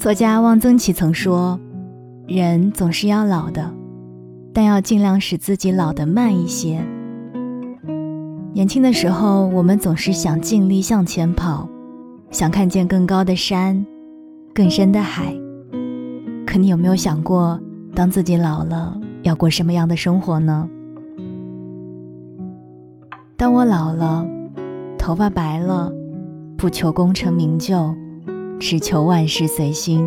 作家汪曾祺曾说：“人总是要老的，但要尽量使自己老得慢一些。”年轻的时候，我们总是想尽力向前跑，想看见更高的山、更深的海。可你有没有想过，当自己老了，要过什么样的生活呢？当我老了，头发白了，不求功成名就。只求万事随心，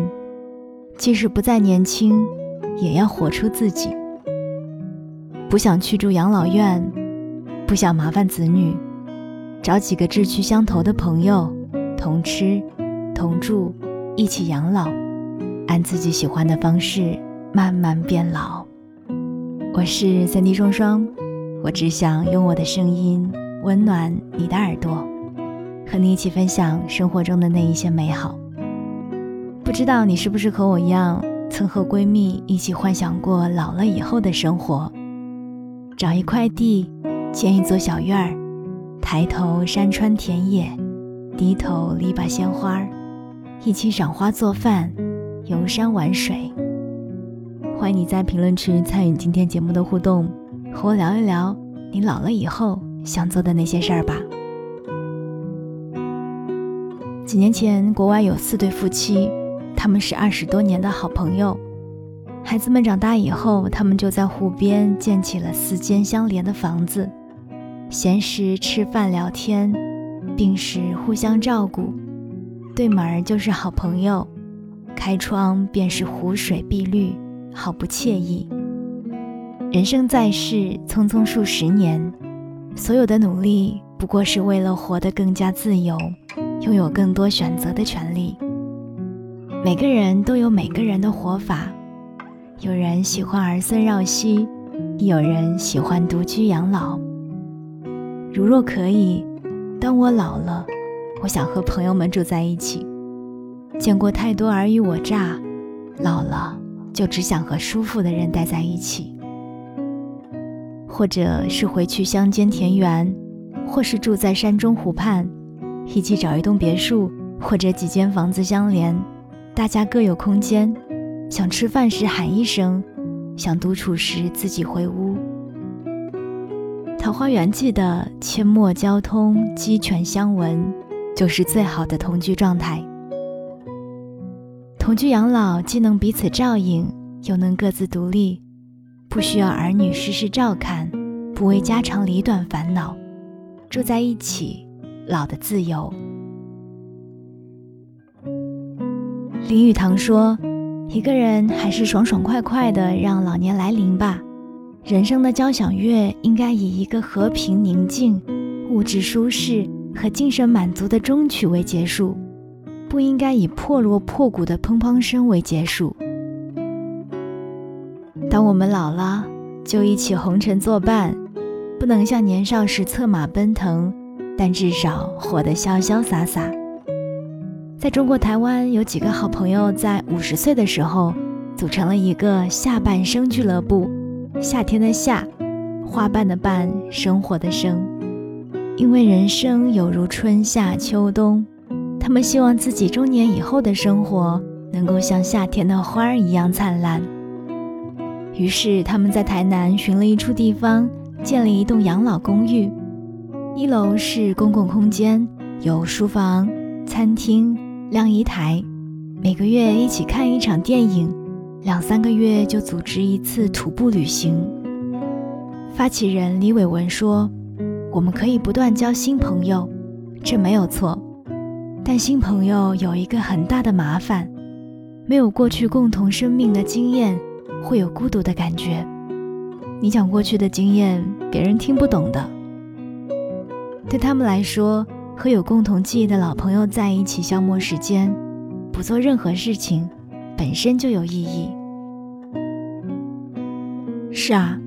即使不再年轻，也要活出自己。不想去住养老院，不想麻烦子女，找几个志趣相投的朋友，同吃同住，一起养老，按自己喜欢的方式慢慢变老。我是三 D 双双，我只想用我的声音温暖你的耳朵，和你一起分享生活中的那一些美好。不知道你是不是和我一样，曾和闺蜜一起幻想过老了以后的生活？找一块地，建一座小院儿，抬头山川田野，低头篱笆鲜花，一起赏花做饭，游山玩水。欢迎你在评论区参与今天节目的互动，和我聊一聊你老了以后想做的那些事儿吧。几年前，国外有四对夫妻。他们是二十多年的好朋友，孩子们长大以后，他们就在湖边建起了四间相连的房子，闲时吃饭聊天，病时互相照顾，对门就是好朋友，开窗便是湖水碧绿，好不惬意。人生在世，匆匆数十年，所有的努力不过是为了活得更加自由，拥有更多选择的权利。每个人都有每个人的活法，有人喜欢儿孙绕膝，有人喜欢独居养老。如若可以，当我老了，我想和朋友们住在一起。见过太多尔虞我诈，老了就只想和舒服的人待在一起。或者是回去乡间田园，或是住在山中湖畔，一起找一栋别墅或者几间房子相连。大家各有空间，想吃饭时喊一声，想独处时自己回屋。《桃花源记》的阡陌交通，鸡犬相闻，就是最好的同居状态。同居养老，既能彼此照应，又能各自独立，不需要儿女时时照看，不为家长里短烦恼，住在一起，老的自由。林语堂说：“一个人还是爽爽快快的让老年来临吧。人生的交响乐应该以一个和平宁静、物质舒适和精神满足的终曲为结束，不应该以破锣破鼓的砰砰声为结束。当我们老了，就一起红尘作伴，不能像年少时策马奔腾，但至少活得潇潇洒洒。”在中国台湾，有几个好朋友在五十岁的时候，组成了一个下半生俱乐部。夏天的夏，花瓣的瓣，生活的生。因为人生有如春夏秋冬，他们希望自己中年以后的生活能够像夏天的花儿一样灿烂。于是他们在台南寻了一处地方，建了一栋养老公寓。一楼是公共空间，有书房、餐厅。晾衣台，每个月一起看一场电影，两三个月就组织一次徒步旅行。发起人李伟文说：“我们可以不断交新朋友，这没有错。但新朋友有一个很大的麻烦，没有过去共同生命的经验，会有孤独的感觉。你讲过去的经验，别人听不懂的。对他们来说。”和有共同记忆的老朋友在一起消磨时间，不做任何事情，本身就有意义。是啊，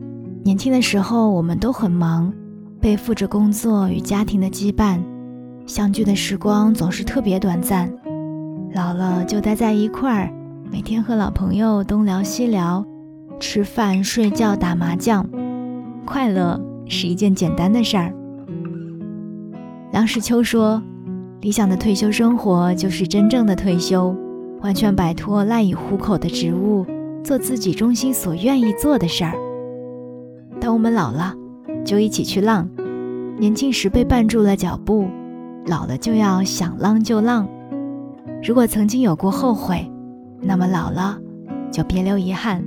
年轻的时候我们都很忙，背负着工作与家庭的羁绊，相聚的时光总是特别短暂。老了就待在一块儿，每天和老朋友东聊西聊，吃饭、睡觉、打麻将，快乐是一件简单的事儿。梁实秋说：“理想的退休生活就是真正的退休，完全摆脱赖以糊口的职务，做自己中心所愿意做的事儿。当我们老了，就一起去浪。年轻时被绊住了脚步，老了就要想浪就浪。如果曾经有过后悔，那么老了就别留遗憾。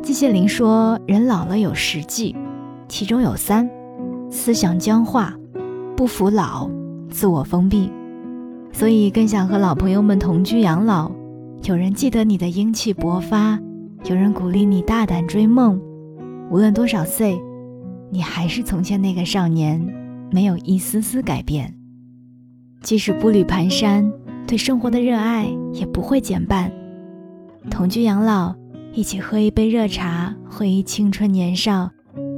季羡林说：“人老了有十忌，其中有三：思想僵化、不服老、自我封闭。”所以更想和老朋友们同居养老。有人记得你的英气勃发，有人鼓励你大胆追梦。无论多少岁，你还是从前那个少年，没有一丝丝改变。即使步履蹒跚，对生活的热爱也不会减半。同居养老，一起喝一杯热茶，回忆青春年少，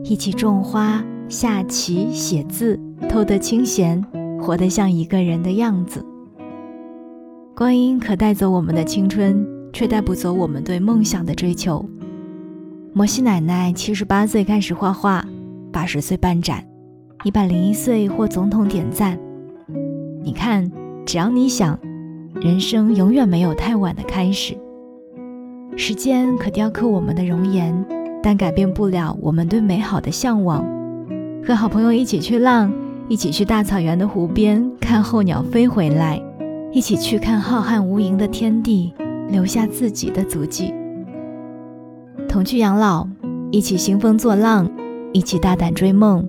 一起种花、下棋、写字，偷得清闲，活得像一个人的样子。光阴可带走我们的青春，却带不走我们对梦想的追求。摩西奶奶七十八岁开始画画，八十岁办展，一百零一岁获总统点赞。你看，只要你想，人生永远没有太晚的开始。时间可雕刻我们的容颜，但改变不了我们对美好的向往。和好朋友一起去浪，一起去大草原的湖边看候鸟飞回来，一起去看浩瀚无垠的天地，留下自己的足迹。同去养老，一起兴风作浪，一起大胆追梦。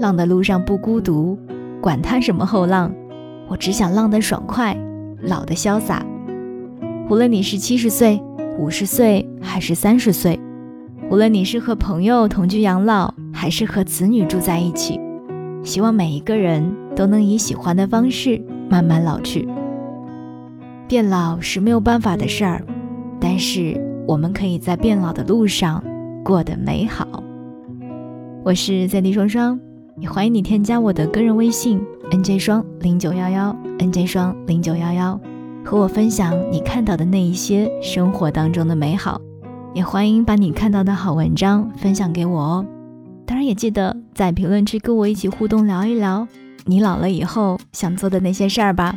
浪的路上不孤独，管他什么后浪，我只想浪得爽快，老得潇洒。无论你是七十岁、五十岁还是三十岁，无论你是和朋友同居养老，还是和子女住在一起，希望每一个人都能以喜欢的方式慢慢老去。变老是没有办法的事儿，但是。我们可以在变老的路上过得美好。我是在地双双，也欢迎你添加我的个人微信 nj 双零九幺幺 nj 双零九幺幺，和我分享你看到的那一些生活当中的美好。也欢迎把你看到的好文章分享给我哦。当然也记得在评论区跟我一起互动聊一聊你老了以后想做的那些事儿吧。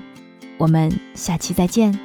我们下期再见。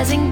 rising